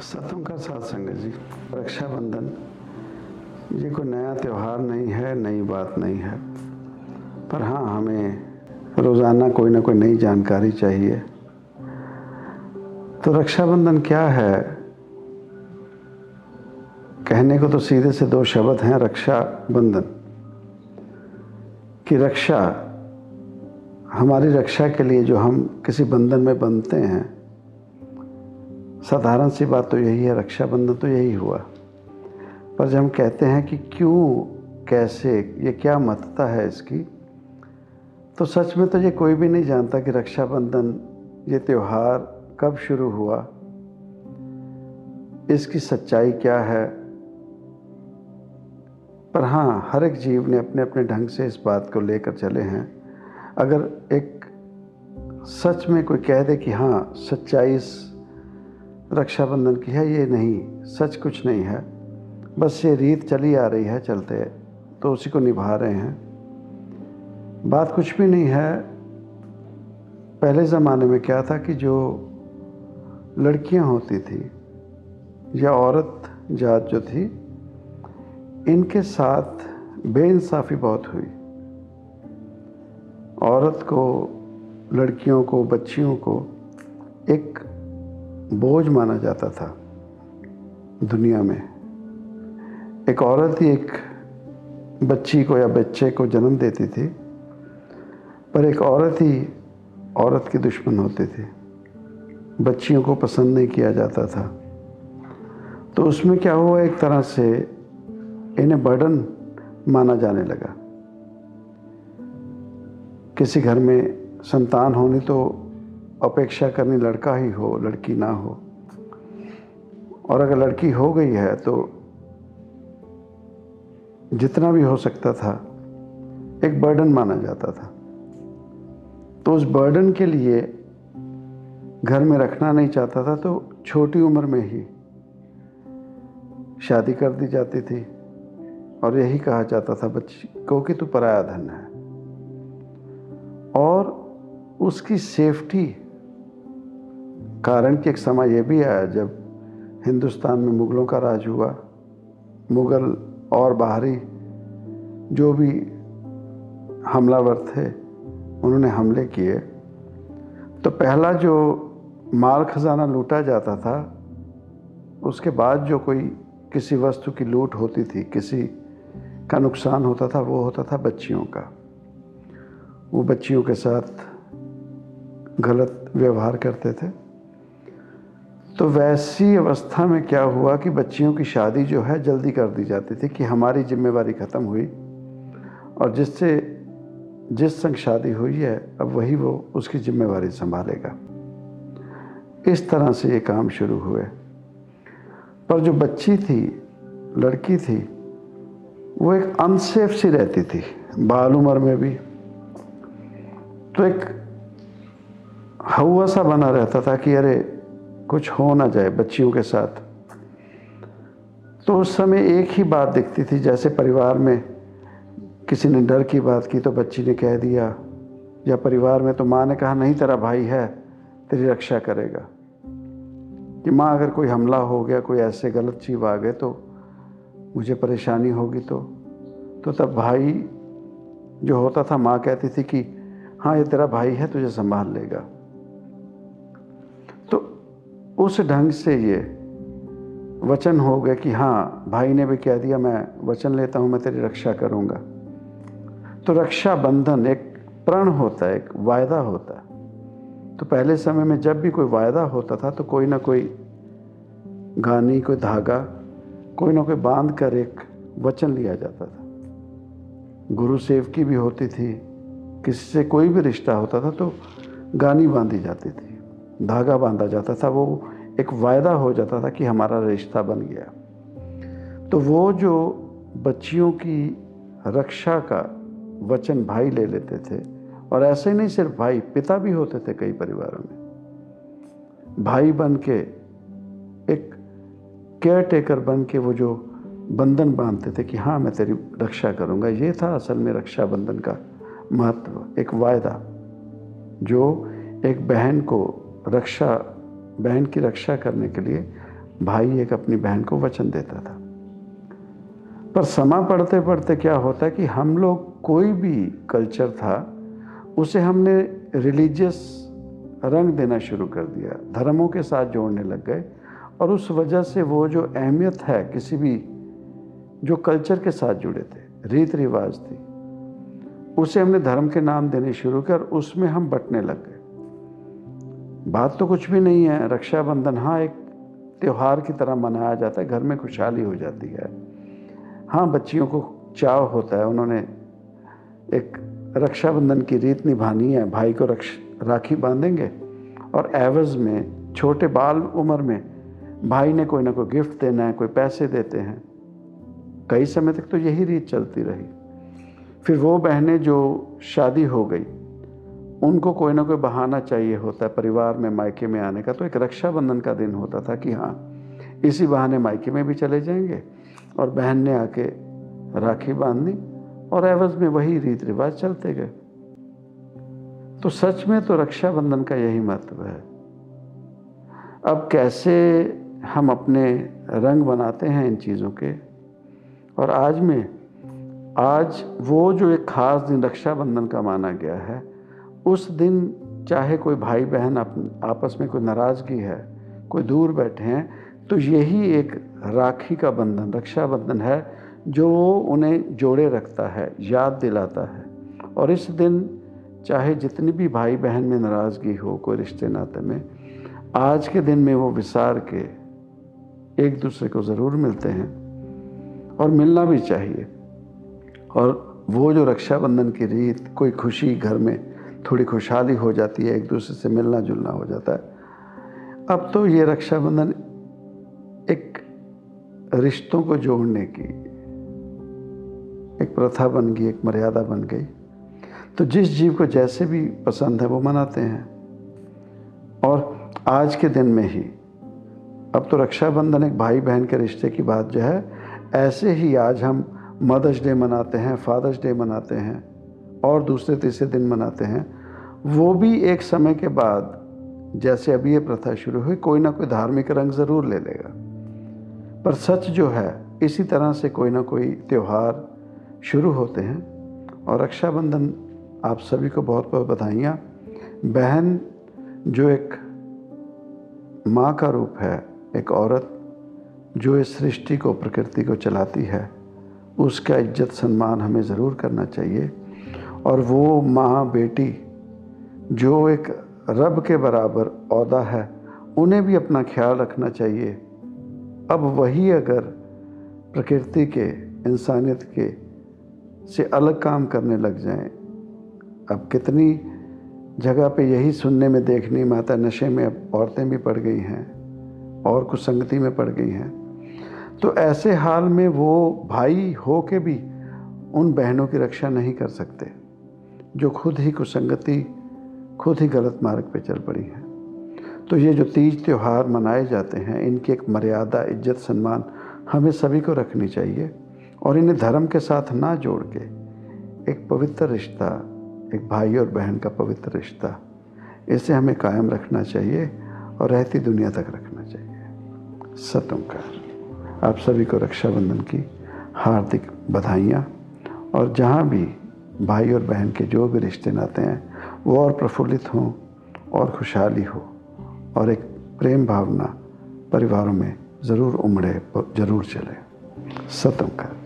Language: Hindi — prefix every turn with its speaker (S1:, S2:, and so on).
S1: सतों का साथ संगत जी। रक्षाबंधन। ये कोई नया त्यौहार नहीं है, नई बात नहीं है। पर हाँ हमें रोज़ाना कोई ना कोई नई जानकारी चाहिए। तो रक्षाबंधन क्या है? कहने को तो सीधे से दो शब्द हैं रक्षा बंधन कि रक्षा, हमारी रक्षा के लिए जो हम किसी बंधन में बंधते हैं साधारण सी बात तो यही है, रक्षाबंधन तो यही हुआ। पर जब हम कहते हैं कि क्यों, कैसे, ये क्या महत्ता है इसकी तो सच में तो ये कोई भी नहीं जानता कि रक्षाबंधन, ये त्यौहार कब शुरू हुआ, इसकी सच्चाई क्या है। पर हाँ हर एक जीव ने अपने अपने ढंग से इस बात को लेकर चले हैं। अगर एक सच में कोई कह दे कि हाँ सच्चाई इस रक्षाबंधन की है, ये नहीं, सच कुछ नहीं है। बस ये रीत चली आ रही है चलते तो उसी को निभा रहे हैं। बात कुछ भी नहीं है। पहले ज़माने में क्या था कि जो लड़कियाँ होती थी या औरत जात जो थी, इनके साथ बेइंसाफ़ी बहुत हुई। औरत को, लड़कियों को, बच्चियों को एक बोझ माना जाता था दुनिया में। एक औरत ही एक बच्ची को या बच्चे को जन्म देती थी, पर एक औरत ही औरत की दुश्मन होती थी। बच्चियों को पसंद नहीं किया जाता था। तो उसमें क्या हुआ? एक तरह से इन्हें बर्डन माना जाने लगा। किसी घर में संतान होनी तो अपेक्षा करनी लड़का ही हो, लड़की ना हो। और अगर लड़की हो गई है तो जितना भी हो सकता था, एक बर्डन माना जाता था। तो उस बर्डन के लिए घर में रखना नहीं चाहता था तो छोटी उम्र में ही शादी कर दी जाती थी। और यही कहा जाता था बच्ची को कि तू पराया धन है। और उसकी सेफ्टी कारण कि एक समय यह भी आया जब हिंदुस्तान में मुग़लों का राज हुआ, मुग़ल और बाहरी जो भी हमलावर थे, उन्होंने हमले किए। तो पहला जो माल खजाना लूटा जाता था, उसके बाद जो कोई किसी वस्तु की लूट होती थी, किसी का नुकसान होता था, वो होता था बच्चियों का। वो बच्चियों के साथ गलत व्यवहार करते थे। तो वैसी अवस्था में क्या हुआ कि बच्चियों की शादी जो है जल्दी कर दी जाती थी कि हमारी जिम्मेवारी ख़त्म हुई और जिससे, जिस संग शादी हुई है, अब वही वो उसकी जिम्मेवारी संभालेगा। इस तरह से ये काम शुरू हुए। पर जो बच्ची थी, लड़की थी, वो एक अनसेफ सी रहती थी, बाल उम्र में भी। तो एक हवा सा बना रहता था कि अरे कुछ हो ना जाए बच्चियों के साथ। तो उस समय एक ही बात दिखती थी, जैसे परिवार में किसी ने डर की बात की तो बच्ची ने कह दिया, या परिवार में तो माँ ने कहा, नहीं, तेरा भाई है, तेरी रक्षा करेगा। कि माँ, अगर कोई हमला हो गया, कोई ऐसे गलत चीज़ आ गए तो मुझे परेशानी होगी तो। तो तब भाई जो होता था, माँ कहती थी कि हाँ ये तेरा भाई है, तुझे संभाल लेगा। उस ढंग से ये वचन हो गए कि हाँ भाई ने भी कह दिया, मैं वचन लेता हूँ, मैं तेरी रक्षा करूँगा। तो रक्षा बंधन एक प्रण होता है, एक वायदा होता है। तो पहले समय में जब भी कोई वायदा होता था तो कोई ना कोई गानी, कोई धागा, कोई ना कोई बाँध कर एक वचन लिया जाता था। गुरु सेवकी भी होती थी किसी से कोई भी रिश्ता होता था तो गानी बांधी जाती थी, धागा बांधा जाता था, वो एक वायदा हो जाता था कि हमारा रिश्ता बन गया। तो वो जो बच्चियों की रक्षा का वचन भाई ले लेते थे, और ऐसे नहीं सिर्फ़ भाई, पिता भी होते थे कई परिवारों में। भाई बन के एक केयर टेकर बन के वो जो बंधन बांधते थे कि हाँ मैं तेरी रक्षा करूँगा, ये था असल में रक्षा बंधन का महत्व, एक वायदा, जो एक बहन को रक्षा बहन की रक्षा करने के लिए भाई एक अपनी बहन को वचन देता था। पर समा पढ़ते पढ़ते क्या होता है कि हम लोग कोई भी कल्चर था, उसे हमने रिलीजियस रंग देना शुरू कर दिया, धर्मों के साथ जोड़ने लग गए और उस वजह से वो जो अहमियत है किसी भी जो कल्चर के साथ जुड़े थे रीत रिवाज थी, उसे हमने धर्म के नाम देने शुरू कर उसमें हम बटने लग गए। बात तो कुछ भी नहीं है, रक्षाबंधन हाँ एक त्यौहार की तरह मनाया जाता है, घर में खुशहाली हो जाती है। हाँ बच्चियों को चाव होता है, उन्होंने एक रक्षाबंधन की रीत निभानी है, भाई को रक्ष, राखी बांधेंगे और एवज में, छोटे बाल उम्र में, भाई ने कोई ना कोई गिफ्ट देना है, कोई पैसे देते हैं। कई समय तक तो यही रीत चलती रही। फिर वो बहनें जो शादी हो गई उनको कोई ना कोई बहाना चाहिए होता है परिवार में मायके में आने का। तो एक रक्षाबंधन का दिन होता था कि हाँ इसी बहाने मायके में भी चले जाएँगे और बहन ने आके राखी बांधनी और एवज में वही रीत रिवाज चलते गए। तो सच में तो रक्षाबंधन का यही महत्व है। अब कैसे हम अपने रंग बनाते हैं इन चीज़ों के? और आज में, आज वो जो एक ख़ास दिन रक्षाबंधन का माना गया है उस दिन चाहे कोई भाई बहन आपस में कोई नाराज़गी है, कोई दूर बैठे हैं तो यही एक राखी का बंधन, रक्षाबंधन है, जो उन्हें जोड़े रखता है, याद दिलाता है। और इस दिन चाहे जितनी भी भाई बहन में नाराज़गी हो, कोई रिश्ते नाते में, आज के दिन में वो विसार के एक दूसरे को ज़रूर मिलते हैं और मिलना भी चाहिए। और वो जो रक्षाबंधन की रीत, कोई खुशी घर में थोड़ी खुशहाली हो जाती है, एक दूसरे से मिलना जुलना हो जाता है। अब तो ये रक्षाबंधन एक रिश्तों को जोड़ने की एक प्रथा बन गई, एक मर्यादा बन गई। तो जिस जीव को जैसे भी पसंद है वो मनाते हैं। और आज के दिन में ही, अब तो रक्षाबंधन एक भाई बहन के रिश्ते की बात जो है, ऐसे ही आज हम मदर्स डे मनाते हैं, फादर्स डे मनाते हैं। और दूसरे तीसरे दिन मनाते हैं, वो भी एक समय के बाद, जैसे अभी ये प्रथा शुरू हुई, कोई ना कोई धार्मिक रंग ज़रूर ले लेगा। पर सच जो है, इसी तरह से कोई ना कोई त्यौहार शुरू होते हैं। और रक्षाबंधन, आप सभी को बहुत बहुत बधाइयाँ। बहन, जो एक माँ का रूप है, एक औरत, जो इस सृष्टि को, प्रकृति को चलाती है, उसका इज़्ज़त सम्मान हमें ज़रूर करना चाहिए। और वो माँ बेटी जो एक रब के बराबर अहदा है, उन्हें भी अपना ख्याल रखना चाहिए। अब वही अगर प्रकृति के, इंसानियत के से अलग काम करने लग जाएँ, अब कितनी जगह पे यही सुनने में, देखने में आता नशे में अब औरतें भी पड़ गई हैं, और कुछ संगति में पड़ गई हैं। तो ऐसे हाल में वो भाई हो के भी उन बहनों की रक्षा नहीं कर सकते। जो खुद ही कुसंगति, खुद ही गलत मार्ग पे चल पड़ी है। तो ये जो तीज त्यौहार मनाए जाते हैं, इनकी एक मर्यादा, इज़्ज़त, सम्मान हमें सभी को रखनी चाहिए और इन्हें धर्म के साथ ना जोड़ के एक पवित्र रिश्ता, एक भाई और बहन का पवित्र रिश्ता, इसे हमें कायम रखना चाहिए और रहती दुनिया तक रखना चाहिए। सतमकार आप सभी को रक्षाबंधन की हार्दिक बधाइयाँ और जहाँ भी भाई और बहन के जो भी रिश्ते नाते हैं, वो और प्रफुल्लित हों और खुशहाली हो और एक प्रेम भावना परिवारों में ज़रूर उमड़े ज़रूर चले। सतम कर